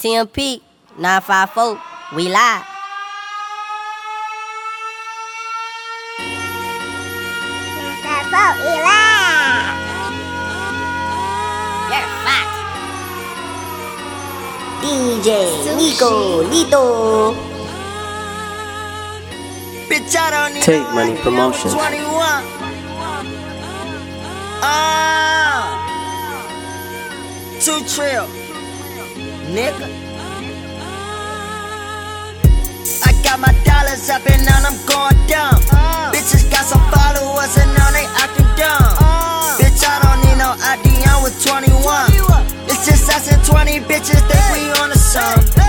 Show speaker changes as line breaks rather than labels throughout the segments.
TMP 954, we live. DJ Nico Lito.
Bitch, I don't need
Take
no
Money
ID,
Promotions.
21. Ah. Two trill. Nigga. I got my dollars up and now I'm going down. Uh. Bitches got some followers and now they acting dumb. Uh. Bitch, I don't need no ID, I'm with 21. It's just us and 20 bitches think we on the song.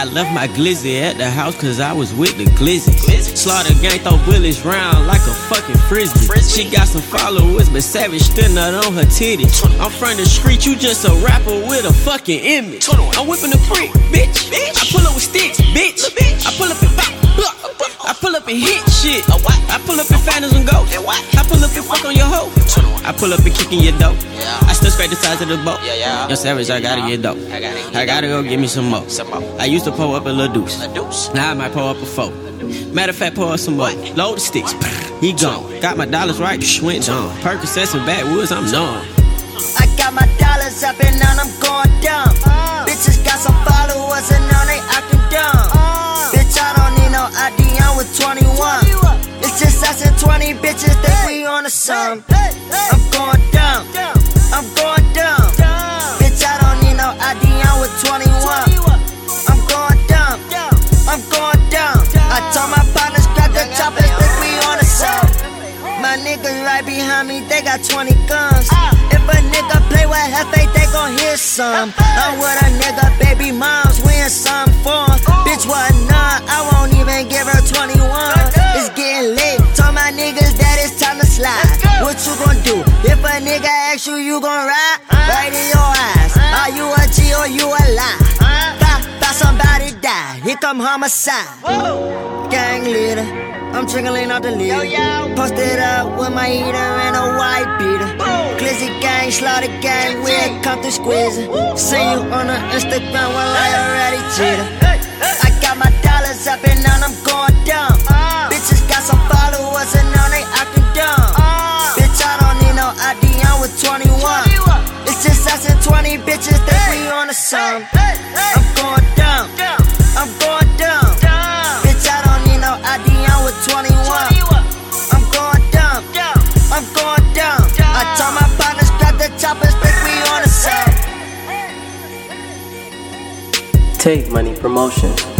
I
left my glizzy at the house cause I was with the glizzy. Slaughter gang throw bullets round like a fucking frisbee. She got some followers, but savage still not on her titties. I'm from the street, you just a rapper with a fucking image. I'm whipping the freak, bitch. I pull up with sticks, bitch. I pull up and and hit shit. I pull up and find and go. I pull up and fuck on your hoe. I pull up and kick in your dough. I still scrape the sides of the boat. Yo, savage, I gotta get dope. I gotta go get me some more. I used to pull up a little deuce. Now I might pull up a four. Matter of fact, pull up some more. Load the sticks. He gone. Got my dollars right. psh, Went on. Percocets and backwoods, I'm numb.
I got my dollars up and now I'm going down. 20 bitches think we on the song. I'm going down. I'm going down. Bitch, I don't need no ID, I'm with 21. I'm going down. I'm going down. I told my partners, grab the choppers, think we on the song. My niggas right behind me, they got 20 guns. If a nigga play with Jefe, they gon' hear some. I'm with a nigga, baby moms, we in some form. Bitch, what not? I won't even give her 21. That it's time to slide. What you gon' do? If a nigga asks you, you gon' ride? Right in your eyes. Are you a G or you a lie? Bye, bye, somebody die. Here come homicide. Gang leader. I'm trickling out the leader. Posted up with my heater and a white beater. Glizzy gang, slaughter gang, we'll come through squeezing. See you on the Instagram while I already cheated. Us and 20 bitches think we on the song. I'm going down. I'm going down. Bitch, I don't need no ID, I'm with 21. I'm going down. I'm going down. I told my partners, grab the choppers, think we on the song.
Take Money Promotions.